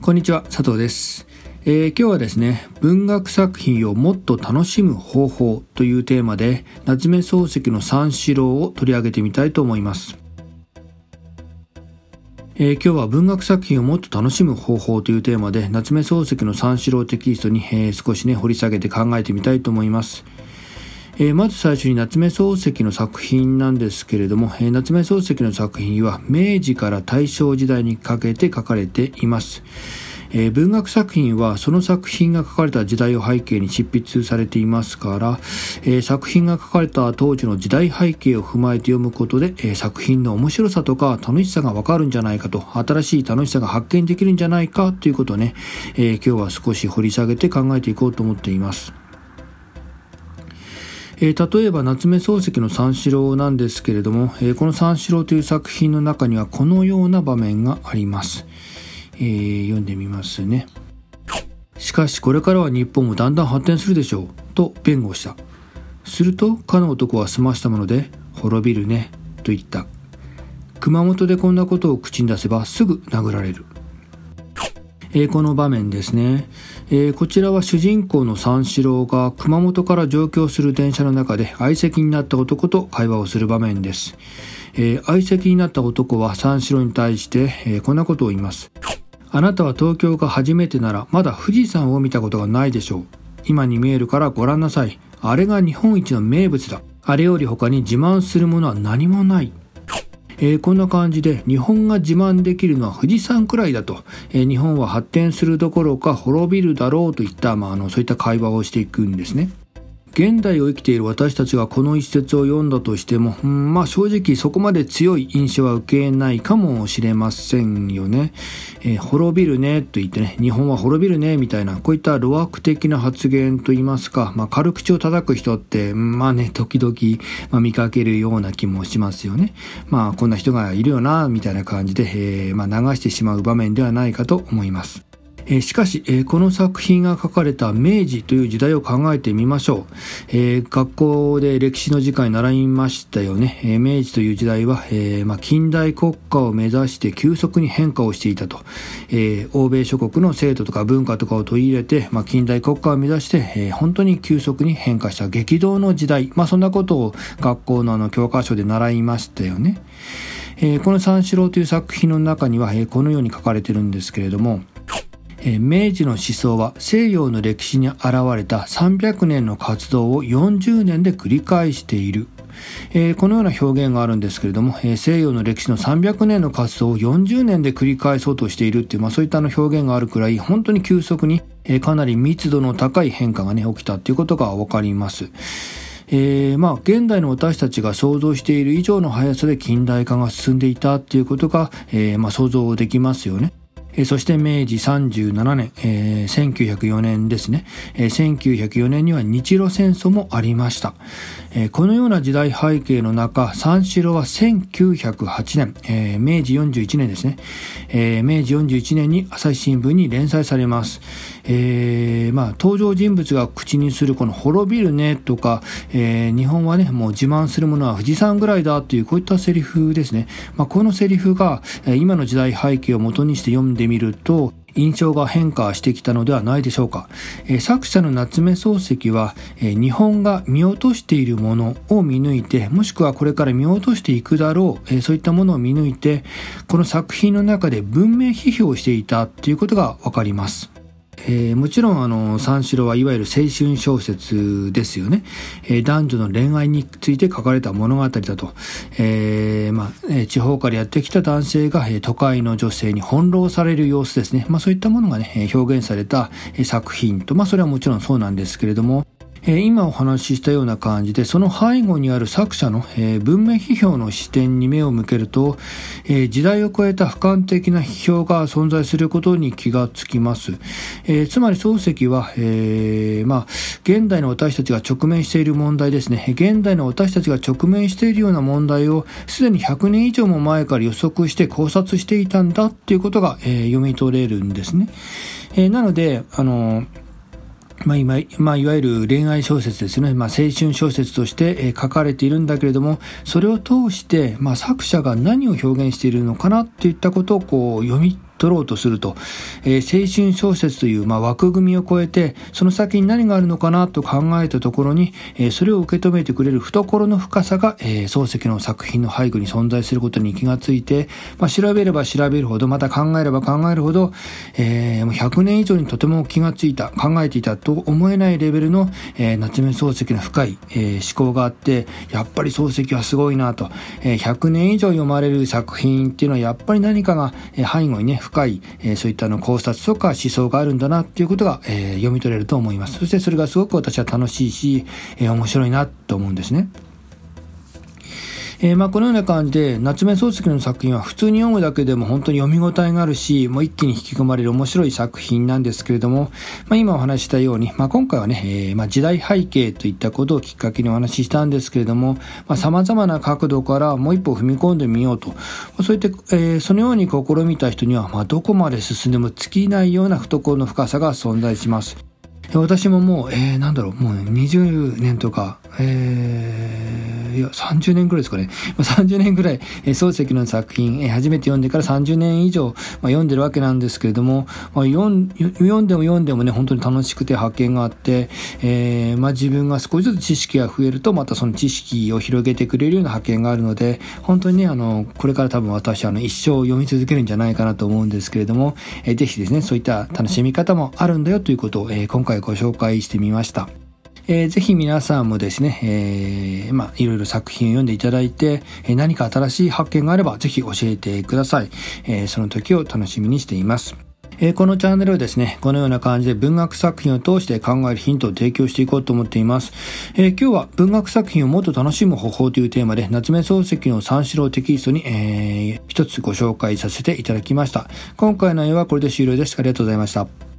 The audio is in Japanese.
こんにちは、佐藤です。えー、今日はですね、文学作品をもっと楽しむ方法というテーマで、夏目漱石の三四郎を取り上げてみたいと思います。えー、今日は文学作品をもっと楽しむ方法というテーマで、夏目漱石の三四郎テキストに、えー、少しね、掘り下げて考えてみたいと思います。えー、まず最初に夏目漱石の作品なんですけれども、えー、夏目漱石の作品は明治から大正時代にかけて書かれています。えー、文学作品はその作品が書かれた時代を背景に執筆されていますから、えー、作品が書かれた当時の時代背景を踏まえて読むことで、えー、作品の面白さとか楽しさがわかるんじゃないかと、新しい楽しさが発見できるんじゃないかということをね、え今日は少し掘り下げて考えていこうと思っています。えー、例えば夏目漱石の三四郎なんですけれども、えー、この三四郎という作品の中にはこのような場面があります。えー、読んでみますね。しかしこれからは日本もだんだん発展するでしょう、と弁護した。すると、かの男は済ましたもので、滅びるね、と言った。熊本でこんなことを口に出せばすぐ殴られる。えー、この場面ですね、えー、こちらは主人公の三四郎が熊本から上京する電車の中で相席になった男と会話をする場面です。え、相席になった男は三四郎に対して、えこんなことを言います。あなたは東京が初めてならまだ富士山を見たことがないでしょう。今に見えるからご覧なさい。あれが日本一の名物だ。あれより他に自慢するものは何もない。えー、こんな感じで日本が自慢できるのは富士山くらいだと、えー、日本は発展するどころか滅びるだろうといった、まあ、あのそういった会話をしていくんですね。現代を生きている私たちがこの一節を読んだとしても、うん、まあ正直そこまで強い印象は受けないかもしれませんよね。えー、滅びるねと言ってね、日本は滅びるねみたいな、こういった路悪的な発言と言いますか、まあ軽口を叩く人って、まあね、時々、まあ、見かけるような気もしますよね。まあこんな人がいるよな、みたいな感じで、えー、まあ流してしまう場面ではないかと思います。えー、しかし、えー、この作品が書かれた明治という時代を考えてみましょう。えー、学校で歴史の時間に習いましたよね。え明治という時代は、えまあ、近代国家を目指して急速に変化をしていたと。え欧米諸国の制度とか文化とかを取り入れて、まあ、近代国家を目指して、え本当に急速に変化した激動の時代。まあ、そんなことを学校のあの教科書で習いましたよね。えこの三四郎という作品の中には、えこのように書かれてるんですけれども、明治の思想は西洋の歴史に現れた300年の活動を40年で繰り返している。えー、このような表現があるんですけれども、えー、西洋の歴史の300年の活動を40年で繰り返そうとしているっていう、まあ、そういったの表現があるくらい本当に急速に、えー、かなり密度の高い変化がね起きたっていうことがわかります。えー、まあ現代の私たちが想像している以上の速さで近代化が進んでいたっていうことが、えー、まあ想像できますよね。そして明治37年、えー、1904年ですね、えー、1904年には日露戦争もありました。え、このような時代背景の中、三四郎は1908年、えー、明治41年ですね、えー、明治41年に朝日新聞に連載されます。えー、まあ、登場人物が口にするこの滅びるねとか、えー、日本はね、もう自慢するものは富士山ぐらいだというこういったセリフですね。まあ、このセリフが、今の時代背景を元にして読んでみると、印象が変化してきたのではないでしょうか。作者の夏目漱石は、日本が見落としているものを見抜いて、もしくはこれから見落としていくだろう、そういったものを見抜いて、この作品の中で文明批評していたということがわかります。えー、もちろんあの三四郎はいわゆる青春小説ですよね、えー、男女の恋愛について書かれた物語だと、えー、まあ、地方からやってきた男性が、都会の女性に翻弄される様子ですね、まあ、そういったものがね表現された作品と、まあ、それはもちろんそうなんですけれども。え今お話ししたような感じで、その背後にある作者の、え文明批評の視点に目を向けると、え時代を超えた俯瞰的な批評が存在することに気がつきます。えつまり漱石は、えー、まあ、現代の私たちが直面している問題ですね。現代の私たちが直面しているような問題を、すでに100年以上も前から予測して考察していたんだっていうことが、え読み取れるんですね。えなので、あのまあ、今、まあ、いわゆる恋愛小説ですね。まあ、青春小説として、え書かれているんだけれども、それを通して、まあ、作者が何を表現しているのかなっていったことをこう読み取ろうとすると、えー、青春小説という、まあ、枠組みを超えて、その先に何があるのかなと考えたところに、えー、それを受け止めてくれる懐の深さが、えー、漱石の作品の背後に存在することに気がついて、まあ、調べれば調べるほど、また考えれば考えるほど、えー、100年以上にとても気がついた、考えていたと思えないレベルの、えー、夏目漱石の深い、えー、思考があって、やっぱり漱石はすごいなと、えー、100年以上読まれる作品っていうのはやっぱり何かが、えー、背後にね、深い、えそういったの考察とか思想があるんだなっていうことが、え読み取れると思います。そしてそれがすごく私は楽しいし、え面白いなと思うんですね。えー、まあこのような感じで夏目漱石の作品は普通に読むだけでも本当に読み応えがあるしもう一気に引き込まれる面白い作品なんですけれども、まあ、今お話したように、まあ、今回はね、えー、まあ時代背景といったことをきっかけにお話ししたんですけれどもさまざ、まな角度からもう一歩踏み込んでみようとそういった、えー、そのように試みた人には、まあ、どこまで進んでも尽きないような懐の深さが存在します。私ももう、えー、なんだろう、もう20年とか、えー、いや、30年ぐらいですかね。30年ぐらい、えー、漱石の作品、えー、初めて読んでから30年以上、まあ、読んでるわけなんですけれども、まあ、読ん読んでも読んでもね、本当に楽しくて発見があって、えー、まあ、自分が少しずつ知識が増えると、またその知識を広げてくれるような発見があるので、本当にね、あの、これから多分私はあの、一生読み続けるんじゃないかなと思うんですけれども、えー、ぜひですね、そういった楽しみ方もあるんだよということを、えー、今回ご紹介してみました。えー、ぜひ皆さんもですね、えー、まあ、いろいろ作品を読んでいただいて、え、何か新しい発見があれば、ぜひ教えてください。えー、その時を楽しみにしています。え、このチャンネルはですね、このような感じで文学作品を通して考えるヒントを提供していこうと思っています。えー、今日は文学作品をもっと楽しむ方法というテーマで、夏目漱石の三四郎テキストに、えー、一つご紹介させていただきました。今回の内容はこれで終了です。ありがとうございました。